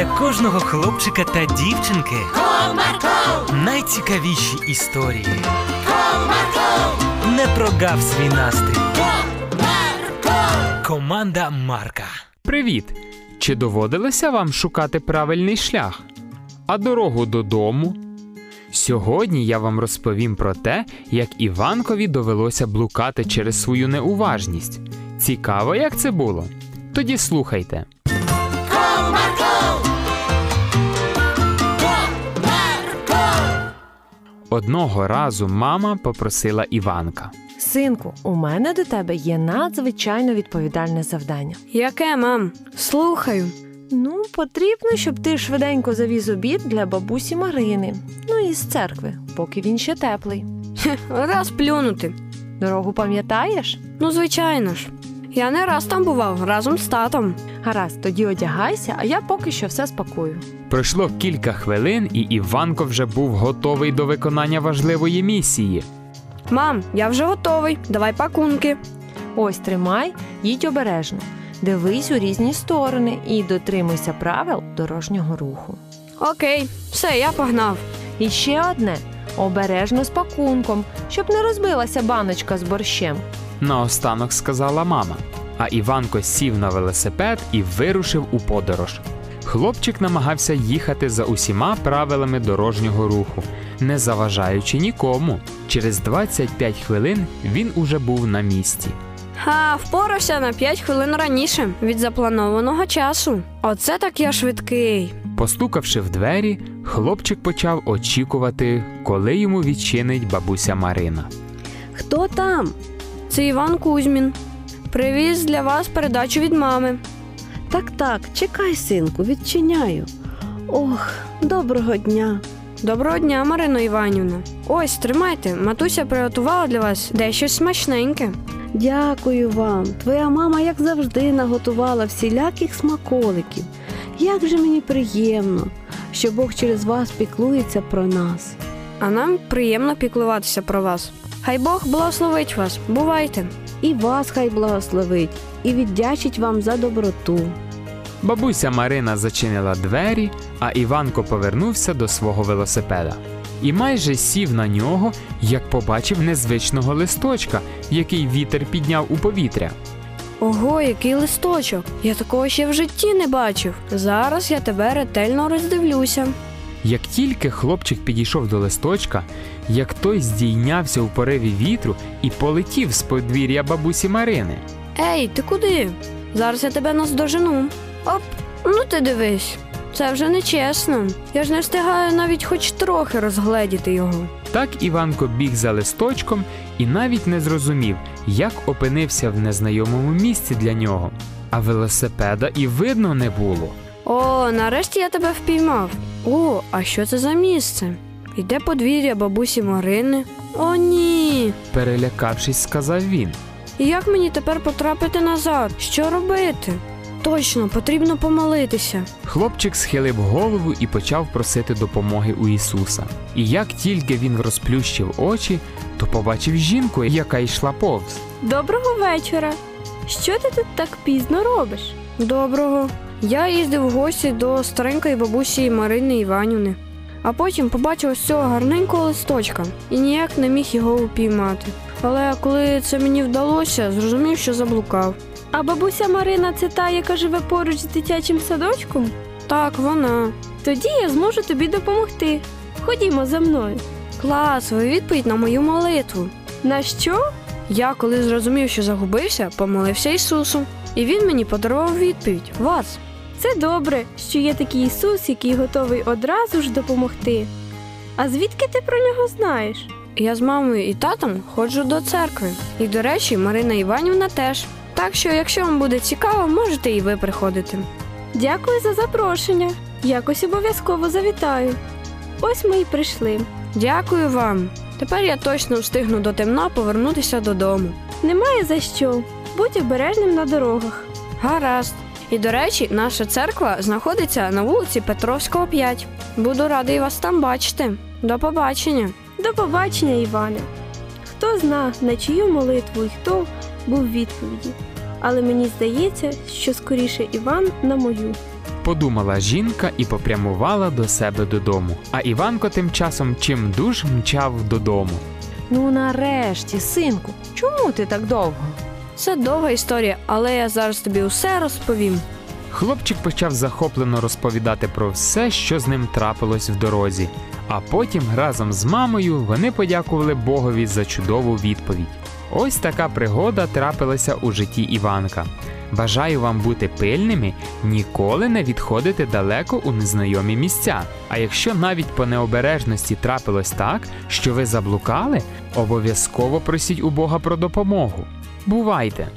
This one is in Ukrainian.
для кожного хлопчика та дівчинки Comarco, найцікавіші історії. Comarco, Не прогав свій настрій. Comarco. Команда Марка. Привіт! Чи доводилося вам шукати правильний шлях? А дорогу додому? Сьогодні я вам розповім про те, як Іванкові довелося блукати через свою неуважність. Цікаво, як це було? Тоді слухайте. Одного разу мама попросила Іванка. Синку, у мене до тебе є надзвичайно відповідальне завдання. Яке, мам? Слухаю. Ну, потрібно, щоб ти швиденько завіз обід для бабусі Марини. Ну і з церкви, поки він ще теплий. Раз плюнути. Дорогу пам'ятаєш? Ну, звичайно ж. Я не раз там бував разом з татом. Гаразд, тоді одягайся, а я поки що все спакую. Пройшло кілька хвилин, і Іванко вже був готовий до виконання важливої місії. Мам, я вже готовий. Давай пакунки. Ось тримай, їдь обережно. Дивись у різні сторони і дотримуйся правил дорожнього руху. Окей, все, я погнав. І ще одне обережно з пакунком, щоб не розбилася баночка з борщем. Наостанок сказала мама. А Іванко сів на велосипед і вирушив у подорож. Хлопчик намагався їхати за усіма правилами дорожнього руху, не заважаючи нікому. Через 25 хвилин він уже був на місці. Ха, впорався на 5 хвилин раніше від запланованого часу. Оце так я швидкий. Постукавши в двері, хлопчик почав очікувати, коли йому відчинить бабуся Марина. Хто там? Це Іван Кузьмін. Привіз для вас передачу від мами. Так, так, чекай, синку, відчиняю. Ох, доброго дня. Доброго дня, Марино Іванівна. Ось, тримайте, матуся приготувала для вас дещо смачненьке. Дякую вам. Твоя мама, як завжди, наготувала всіляких смаколиків. Як же мені приємно, що Бог через вас піклується про нас. А нам приємно піклуватися про вас. Хай Бог благословить вас. Бувайте. І вас хай благословить, і віддячить вам за доброту. Бабуся Марина зачинила двері, а Іванко повернувся до свого велосипеда. І майже сів на нього, як побачив незвичного листочка, який вітер підняв у повітря. Ого, який листочок! Я такого ще в житті не бачив. Зараз я тебе ретельно роздивлюся. Як тільки хлопчик підійшов до листочка, як той здійнявся у пориві вітру і полетів з подвір'я бабусі Марини. Ей, ти куди? Зараз я тебе наздожену. Оп, ну ти дивись. Це вже не чесно. Я ж не встигаю навіть хоч трохи розгледіти його. Так Іванко біг за листочком і навіть не зрозумів, як опинився в незнайомому місці для нього. А велосипеда і видно не було. О, нарешті я тебе впіймав. О, а що це за місце? Йде подвір'я бабусі Марини. О, ні. Перелякавшись, сказав він. І як мені тепер потрапити назад? Що робити? Точно, потрібно помолитися. Хлопчик схилив голову і почав просити допомоги у Ісуса. І як тільки він розплющив очі, то побачив жінку, яка йшла повз. Доброго вечора. Що ти тут так пізно робиш? Доброго. Я їздив в гості до старенької бабусі Марини Іванівни, а потім побачив ось цього гарненького листочка і ніяк не міг його упіймати. Але коли це мені вдалося, зрозумів, що заблукав. А бабуся Марина це та, яка живе поруч з дитячим садочком? Так, вона. Тоді я зможу тобі допомогти. Ходімо за мною. Клас, ви відповідь на мою молитву. На що? Я, коли зрозумів, що загубився, помолився Ісусу, і він мені подарував відповідь вас. Це добре, що є такий Ісус, який готовий одразу ж допомогти. А звідки ти про нього знаєш? Я з мамою і татом ходжу до церкви. І, до речі, Марина Іванівна теж. Так що, якщо вам буде цікаво, можете і ви приходити. Дякую за запрошення. Якось обов'язково завітаю. Ось ми й прийшли. Дякую вам. Тепер я точно встигну до темна повернутися додому. Немає за що. Будь обережним на дорогах. Гаразд. І до речі, наша церква знаходиться на вулиці Петровського, 5. Буду радий вас там бачити. До побачення. До побачення, Іване. Хто зна, на чию молитву і хто був відповіді. Але мені здається, що скоріше Іван на мою. Подумала жінка і попрямувала до себе додому. А Іванко тим часом чим дуж мчав додому. Ну нарешті, синку, чому ти так довго? Це довга історія, але я зараз тобі усе розповім. Хлопчик почав захоплено розповідати про все, що з ним трапилось в дорозі. А потім разом з мамою вони подякували Богові за чудову відповідь. Ось така пригода трапилася у житті Іванка. Бажаю вам бути пильними, ніколи не відходити далеко у незнайомі місця. А якщо навіть по необережності трапилось так, що ви заблукали, обов'язково просіть у Бога про допомогу. Бувайте!